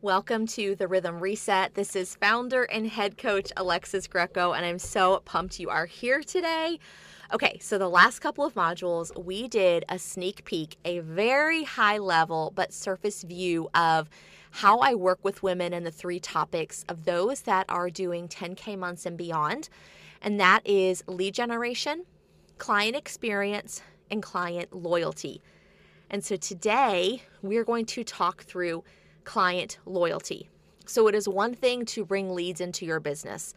Welcome to the Rhythm Reset. This is founder and head coach Alexis Greco, and I'm so pumped you are here today. Okay, so the last couple of modules, we did a sneak peek, a very high level but surface view of how I work with women and the three topics of those that are doing 10K months and beyond. And that is lead generation, client experience, and client loyalty. And so today we're going to talk through client loyalty. So it is one thing to bring leads into your business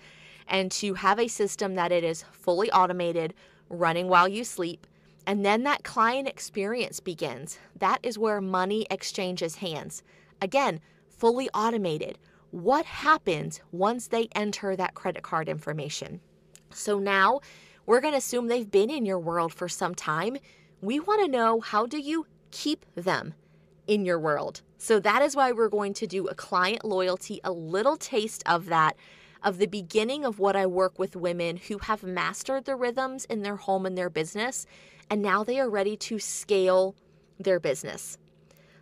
and to have a system that it is fully automated, running while you sleep, and then that client experience begins. That is where money exchanges hands. Again, fully automated. What happens once they enter that credit card information? So now we're going to assume they've been in your world for some time. We want to know how do you keep them in your world? So that is why we're going to do a client loyalty, a little taste of that, of the beginning of what I work with women who have mastered the rhythms in their home and their business, and now they are ready to scale their business.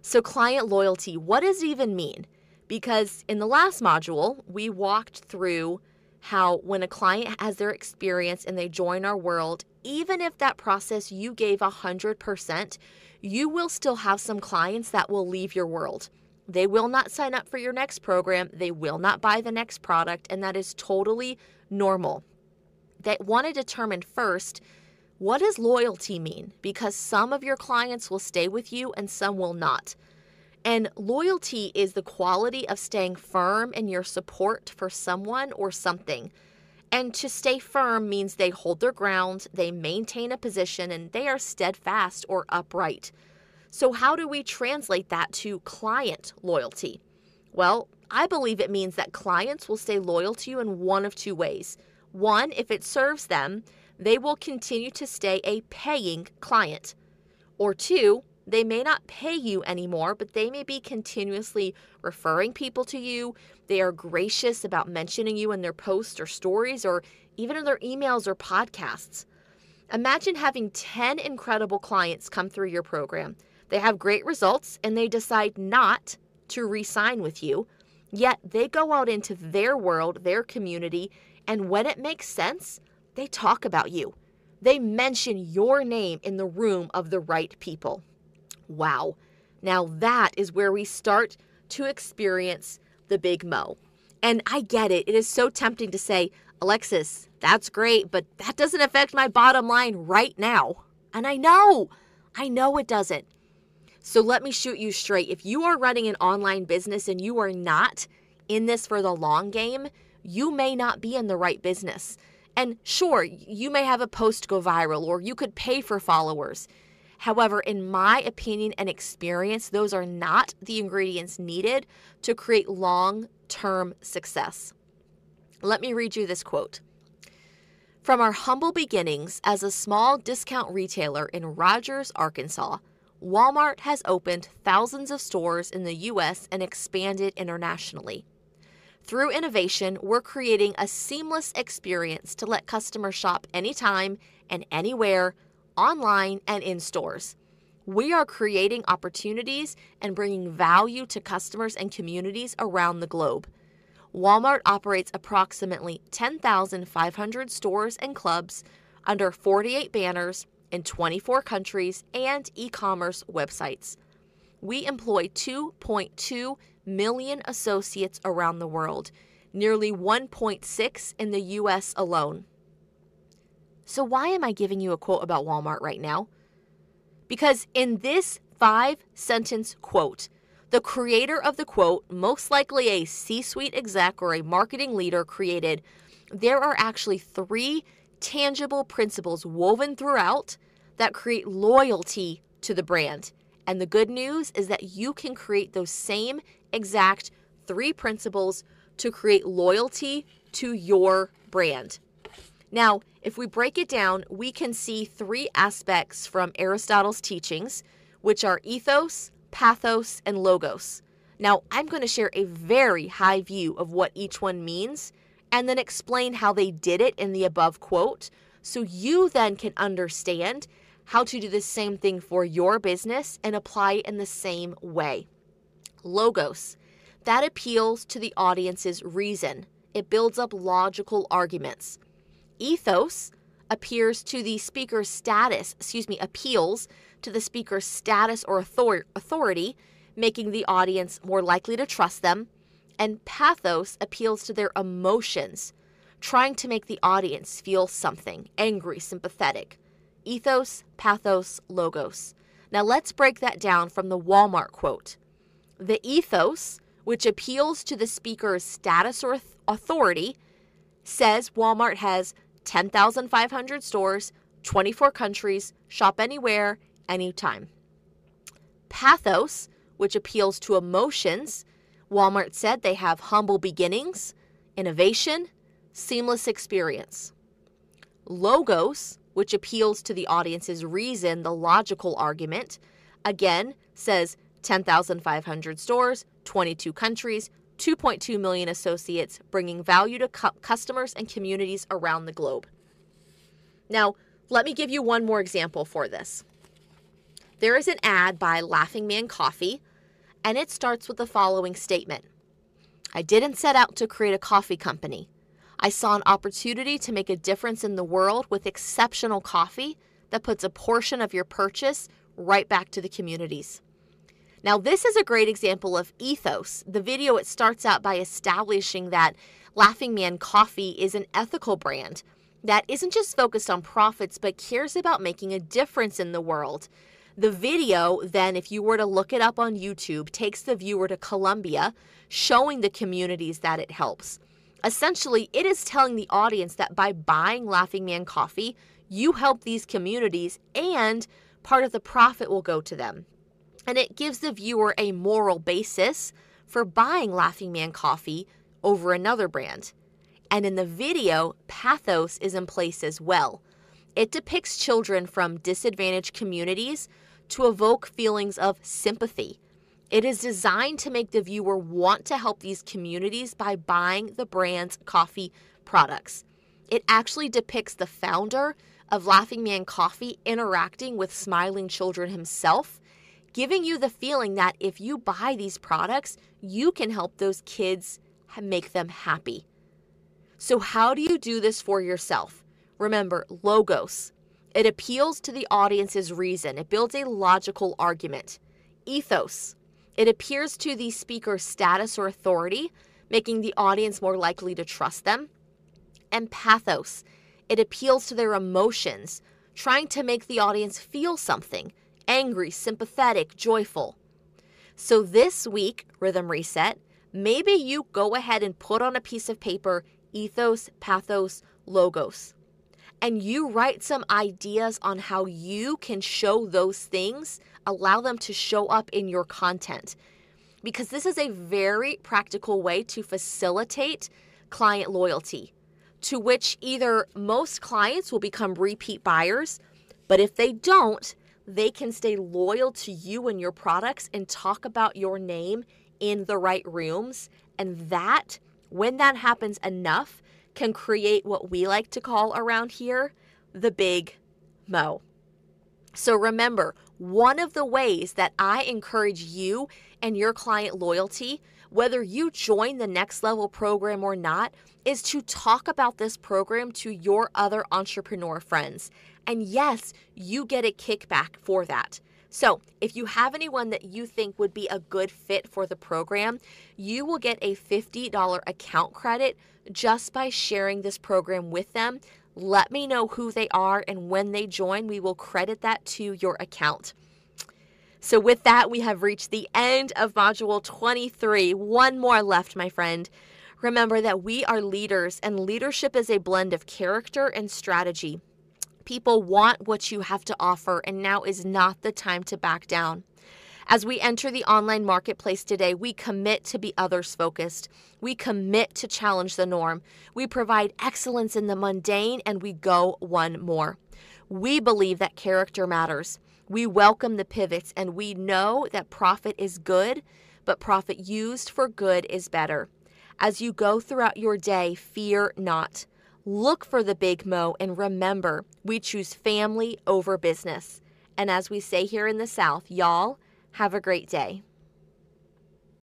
So, client loyalty, what does it even mean? Because in the last module, we walked through how when a client has their experience and they join our world, even if that process you gave 100%, you will still have some clients that will leave your world. They will not sign up for your next program, they will not buy the next product, and that is totally normal. They want to determine first what does loyalty mean? Because some of your clients will stay with you and some will not. And loyalty is the quality of staying firm in your support for someone or something. And to stay firm means they hold their ground, they maintain a position, and they are steadfast or upright. So, how do we translate that to client loyalty? Well, I believe it means that clients will stay loyal to you in one of two ways. One, if it serves them, they will continue to stay a paying client. Or two, they may not pay you anymore, but they may be continuously referring people to you. They are gracious about mentioning you in their posts or stories or even in their emails or podcasts. Imagine having 10 incredible clients come through your program. They have great results and they decide not to re sign with you, yet they go out into their world, their community, and when it makes sense, they talk about you. They mention your name in the room of the right people. Wow. Now that is where we start to experience the big mo. And I get it. It is so tempting to say, Alexis, that's great, but that doesn't affect my bottom line right now. And I know, I know it doesn't. So let me shoot you straight. If you are running an online business and you are not in this for the long game, you may not be in the right business. And sure, you may have a post go viral or you could pay for followers. However, in my opinion and experience, those are not the ingredients needed to create long term success. Let me read you this quote. From our humble beginnings as a small discount retailer in Rogers, Arkansas, Walmart has opened thousands of stores in the U.S. and expanded internationally. Through innovation, we're creating a seamless experience to let customers shop anytime and anywhere online and in stores. We are creating opportunities and bringing value to customers and communities around the globe. Walmart operates approximately 10,500 stores and clubs under 48 banners in 24 countries and e commerce websites. We employ 2.2 million associates around the world, nearly 1.6 in the US alone. So, why am I giving you a quote about Walmart right now? Because in this five sentence quote, the creator of the quote, most likely a C suite exec or a marketing leader, created there are actually three tangible principles woven throughout that create loyalty to the brand. And the good news is that you can create those same exact three principles to create loyalty to your brand. Now, if we break it down, we can see three aspects from Aristotle's teachings, which are ethos, pathos, and logos. Now, I'm going to share a very high view of what each one means and then explain how they did it in the above quote so you then can understand how to do the same thing for your business and apply it in the same way. Logos. that appeals to the audience's reason. It builds up logical arguments. Ethos appears to the speaker's status, excuse me, appeals to the speaker's status or author- authority, making the audience more likely to trust them. And pathos appeals to their emotions, trying to make the audience feel something angry, sympathetic. Ethos, pathos, logos. Now let's break that down from the Walmart quote. The ethos, which appeals to the speaker's status or authority, says Walmart has 10,500 stores, 24 countries, shop anywhere, anytime. Pathos, which appeals to emotions, Walmart said they have humble beginnings, innovation, seamless experience. Logos, which appeals to the audience's reason, the logical argument, again says 10,500 stores, 22 countries, 2.2 million associates, bringing value to cu- customers and communities around the globe. Now, let me give you one more example for this. There is an ad by Laughing Man Coffee, and it starts with the following statement I didn't set out to create a coffee company. I saw an opportunity to make a difference in the world with exceptional coffee that puts a portion of your purchase right back to the communities. Now, this is a great example of ethos. The video it starts out by establishing that Laughing Man Coffee is an ethical brand that isn't just focused on profits but cares about making a difference in the world. The video, then, if you were to look it up on YouTube, takes the viewer to Colombia, showing the communities that it helps. Essentially, it is telling the audience that by buying Laughing Man coffee, you help these communities and part of the profit will go to them. And it gives the viewer a moral basis for buying Laughing Man coffee over another brand. And in the video, pathos is in place as well. It depicts children from disadvantaged communities to evoke feelings of sympathy it is designed to make the viewer want to help these communities by buying the brand's coffee products. It actually depicts the founder of Laughing Man Coffee interacting with smiling children himself, giving you the feeling that if you buy these products, you can help those kids make them happy. So, how do you do this for yourself? Remember, logos. It appeals to the audience's reason, it builds a logical argument. Ethos. It appears to the speaker's status or authority, making the audience more likely to trust them. And pathos, it appeals to their emotions, trying to make the audience feel something angry, sympathetic, joyful. So this week, Rhythm Reset, maybe you go ahead and put on a piece of paper ethos, pathos, logos. And you write some ideas on how you can show those things allow them to show up in your content. Because this is a very practical way to facilitate client loyalty, to which either most clients will become repeat buyers, but if they don't, they can stay loyal to you and your products and talk about your name in the right rooms. And that, when that happens enough, can create what we like to call around here the big mo. So remember, one of the ways that I encourage you and your client loyalty, whether you join the next level program or not, is to talk about this program to your other entrepreneur friends. And yes, you get a kickback for that. So, if you have anyone that you think would be a good fit for the program, you will get a $50 account credit just by sharing this program with them let me know who they are, and when they join, we will credit that to your account. So, with that, we have reached the end of Module 23. One more left, my friend. Remember that we are leaders, and leadership is a blend of character and strategy. People want what you have to offer, and now is not the time to back down. As we enter the online marketplace today, we commit to be others focused. We commit to challenge the norm. We provide excellence in the mundane and we go one more. We believe that character matters. We welcome the pivots and we know that profit is good, but profit used for good is better. As you go throughout your day, fear not. Look for the big mo and remember, we choose family over business. And as we say here in the South, y'all, have a great day.